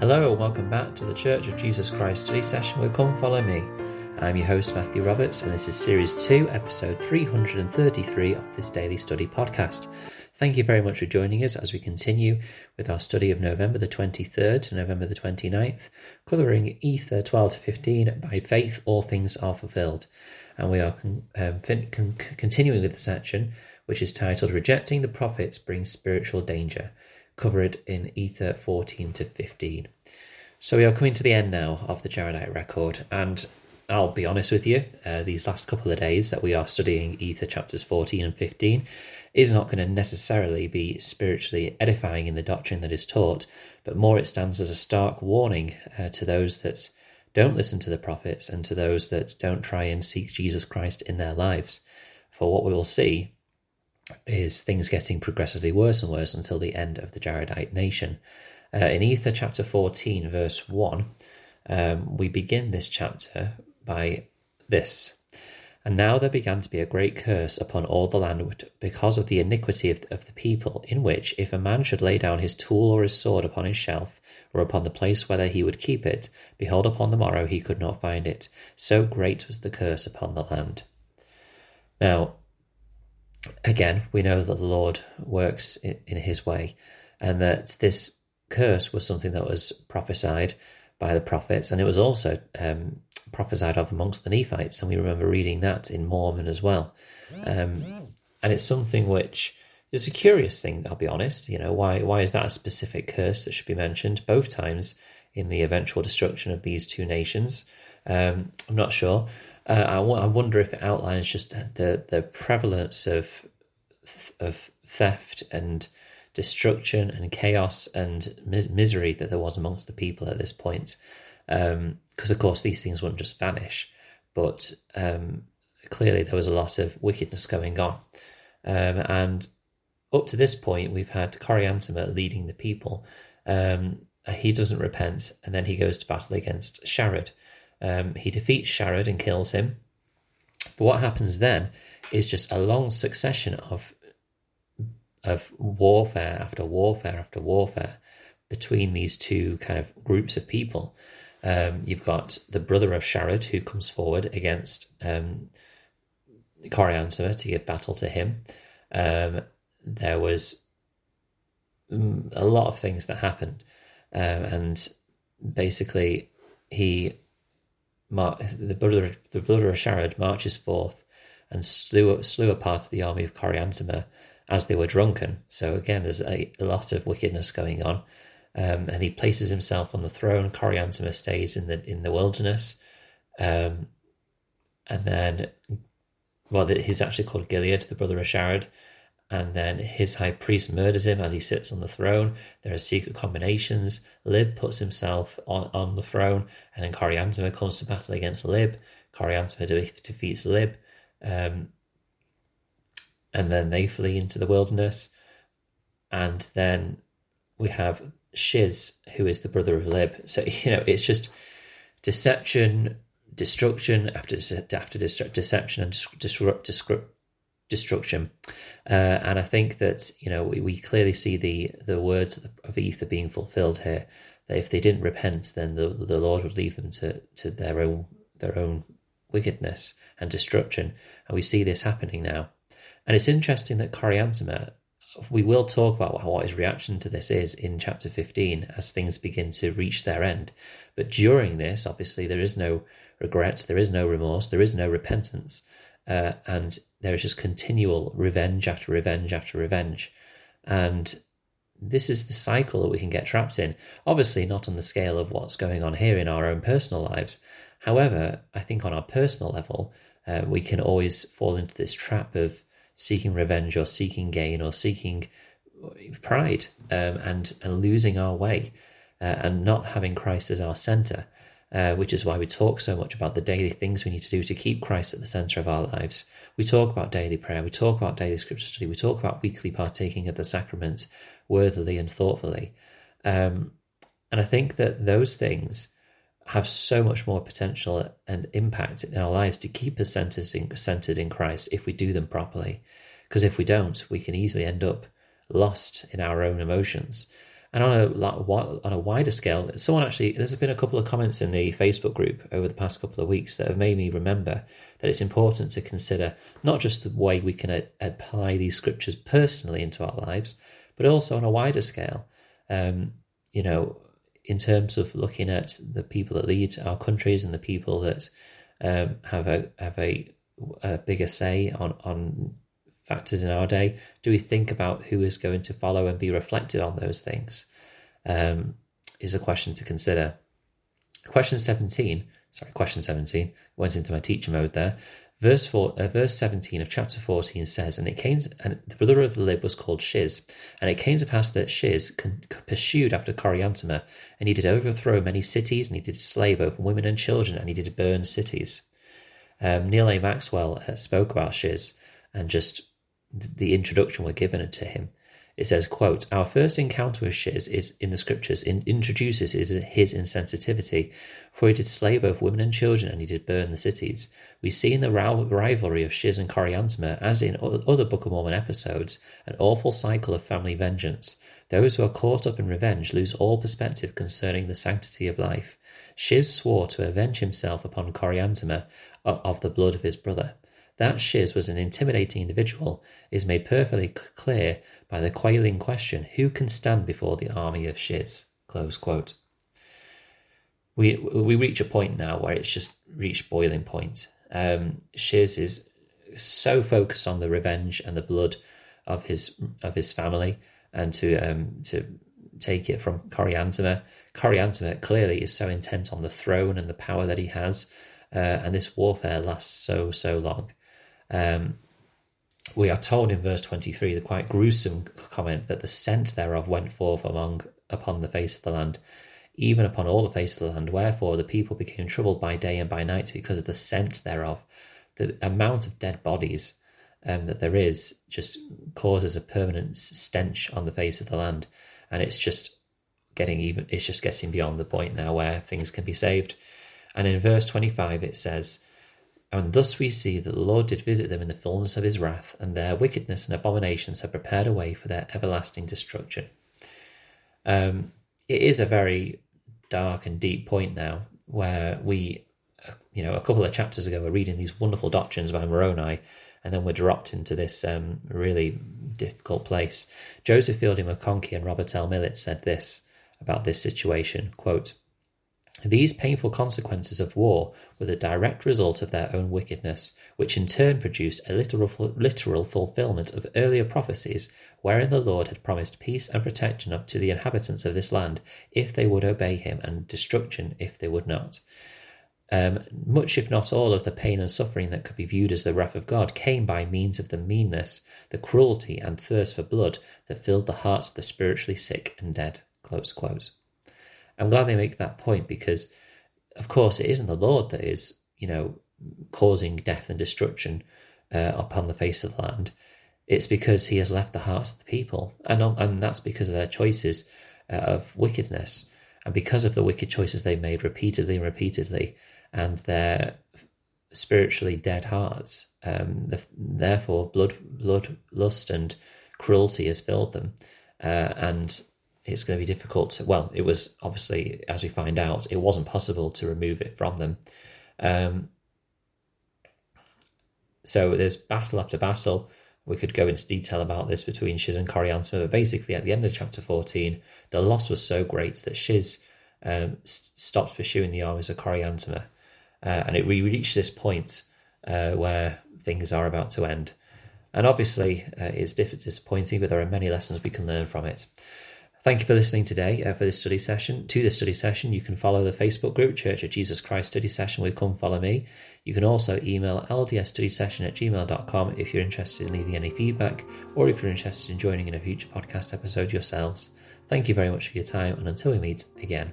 Hello, and welcome back to the Church of Jesus Christ study session with Come Follow Me. I'm your host, Matthew Roberts, and this is Series 2, Episode 333 of this daily study podcast. Thank you very much for joining us as we continue with our study of November the 23rd to November the 29th, covering Ether 12 to 15 By Faith All Things Are Fulfilled. And we are con- um, fin- con- continuing with the section which is titled Rejecting the Prophets Brings Spiritual Danger covered in Ether 14 to 15. So we are coming to the end now of the Jaredite record, and I'll be honest with you, uh, these last couple of days that we are studying Ether chapters 14 and 15 is not going to necessarily be spiritually edifying in the doctrine that is taught, but more it stands as a stark warning uh, to those that don't listen to the prophets and to those that don't try and seek Jesus Christ in their lives. For what we will see is things getting progressively worse and worse until the end of the Jaredite nation. Uh, in Ether chapter 14, verse 1, um, we begin this chapter by this. And now there began to be a great curse upon all the land because of the iniquity of, of the people, in which, if a man should lay down his tool or his sword upon his shelf, or upon the place whether he would keep it, behold, upon the morrow he could not find it. So great was the curse upon the land. Now, again, we know that the Lord works in, in his way, and that this curse was something that was prophesied by the prophets, and it was also um, prophesied of amongst the Nephites, and we remember reading that in Mormon as well. Um, and it's something which is a curious thing. I'll be honest. You know, why why is that a specific curse that should be mentioned both times in the eventual destruction of these two nations? Um, I'm not sure. Uh, I, w- I wonder if it outlines just the the prevalence of of theft and destruction and chaos and mis- misery that there was amongst the people at this point. Because um, of course these things wouldn't just vanish, but um, clearly there was a lot of wickedness going on. Um, and up to this point, we've had Coriantumr leading the people. Um, he doesn't repent, and then he goes to battle against Shared. Um, he defeats Shared and kills him. But what happens then is just a long succession of of warfare after warfare after warfare between these two kind of groups of people. Um, you've got the brother of Shared who comes forward against um, Coriantumr to give battle to him. Um, there was mm, a lot of things that happened, um, and basically he, the brother, the brother of Shared marches forth and slew slew a part of the army of Coriantumr as they were drunken. So again, there's a, a lot of wickedness going on. Um, and he places himself on the throne. Coriantumr stays in the in the wilderness, um, and then, well, he's actually called Gilead, the brother of Shared, and then his high priest murders him as he sits on the throne. There are secret combinations. Lib puts himself on, on the throne, and then Coriantumr comes to battle against Lib. Coriantumr de- defeats Lib, um, and then they flee into the wilderness, and then we have Shiz, who is the brother of Lib. So you know, it's just deception, destruction after after deception and disrupt, disrupt, destruction. Uh, and I think that you know we, we clearly see the the words of Ether being fulfilled here. That if they didn't repent, then the the Lord would leave them to to their own their own wickedness and destruction. And we see this happening now. And it's interesting that Coriantumr we will talk about what his reaction to this is in chapter 15 as things begin to reach their end. But during this, obviously, there is no regret, there is no remorse, there is no repentance. Uh, and there is just continual revenge after revenge after revenge. And this is the cycle that we can get trapped in. Obviously, not on the scale of what's going on here in our own personal lives. However, I think on our personal level, uh, we can always fall into this trap of seeking revenge or seeking gain or seeking pride um, and and losing our way uh, and not having Christ as our center. Uh, which is why we talk so much about the daily things we need to do to keep Christ at the center of our lives. We talk about daily prayer, we talk about daily scripture study, we talk about weekly partaking of the sacraments worthily and thoughtfully. Um, and I think that those things have so much more potential and impact in our lives to keep us centered in, centered in Christ if we do them properly. Because if we don't, we can easily end up lost in our own emotions. And on a on a wider scale, someone actually there's been a couple of comments in the Facebook group over the past couple of weeks that have made me remember that it's important to consider not just the way we can apply these scriptures personally into our lives, but also on a wider scale. Um, you know, in terms of looking at the people that lead our countries and the people that um, have a have a, a bigger say on on factors in our day? Do we think about who is going to follow and be reflected on those things? Um, is a question to consider. Question 17, sorry, question 17, went into my teacher mode there. Verse four, uh, verse 17 of chapter 14 says, And it came, and the brother of Lib was called Shiz. And it came to pass that Shiz con- pursued after Coriantumr, and he did overthrow many cities, and he did slay both women and children, and he did burn cities. Um, Neal A. Maxwell uh, spoke about Shiz and just the introduction we're given to him. It says, quote, Our first encounter with Shiz is in the scriptures, in, introduces his, his insensitivity, for he did slay both women and children, and he did burn the cities. We see in the rivalry of Shiz and Coriantumr, as in other Book of Mormon episodes, an awful cycle of family vengeance. Those who are caught up in revenge lose all perspective concerning the sanctity of life. Shiz swore to avenge himself upon Coriantumr of the blood of his brother. That Shiz was an intimidating individual is made perfectly clear by the quailing question, who can stand before the army of Shiz? Close quote. We, we reach a point now where it's just reached boiling point. Um, Shiz is so focused on the revenge and the blood of his of his family and to um, to take it from Coriantumr. Coriantumr clearly is so intent on the throne and the power that he has, uh, and this warfare lasts so so long. Um, we are told in verse 23 the quite gruesome comment that the scent thereof went forth among upon the face of the land, even upon all the face of the land. Wherefore the people became troubled by day and by night because of the scent thereof. The amount of dead bodies um, that there is just causes a permanent stench on the face of the land, and it's just getting even. It's just getting beyond the point now where things can be saved. And in verse 25 it says, and thus we see that the Lord did visit them in the fullness of his wrath, and their wickedness and abominations have prepared a way for their everlasting destruction. Um, it is a very dark and deep point now where we, you know, a couple of chapters ago, were reading these wonderful doctrines by Moroni, and then we're dropped into this um, really difficult place. Joseph Fielding McConkie and Robert L. Millet said this about this situation quote, these painful consequences of war were the direct result of their own wickedness, which in turn produced a literal, literal fulfillment of earlier prophecies, wherein the Lord had promised peace and protection up to the inhabitants of this land if they would obey him, and destruction if they would not. Um, much, if not all, of the pain and suffering that could be viewed as the wrath of God came by means of the meanness, the cruelty, and thirst for blood that filled the hearts of the spiritually sick and dead. Close quote. I'm glad they make that point because, of course, it isn't the Lord that is, you know, causing death and destruction uh, upon the face of the land. It's because He has left the hearts of the people, and and that's because of their choices uh, of wickedness, and because of the wicked choices they made repeatedly and repeatedly, and their spiritually dead hearts. Um, the, therefore, blood, blood, lust, and cruelty has filled them, uh, and it's going to be difficult to, well, it was obviously, as we find out, it wasn't possible to remove it from them. Um, so there's battle after battle. We could go into detail about this between Shiz and Coriantumr, but basically at the end of chapter 14, the loss was so great that Shiz um, stops pursuing the armies of Coriantumr. Uh, and it we reached this point uh, where things are about to end. And obviously, uh, it's disappointing, but there are many lessons we can learn from it. Thank you for listening today uh, for this study session. To this study session, you can follow the Facebook group Church of Jesus Christ Study Session with Come Follow Me. You can also email ldsstudysession at gmail.com if you're interested in leaving any feedback or if you're interested in joining in a future podcast episode yourselves. Thank you very much for your time, and until we meet again.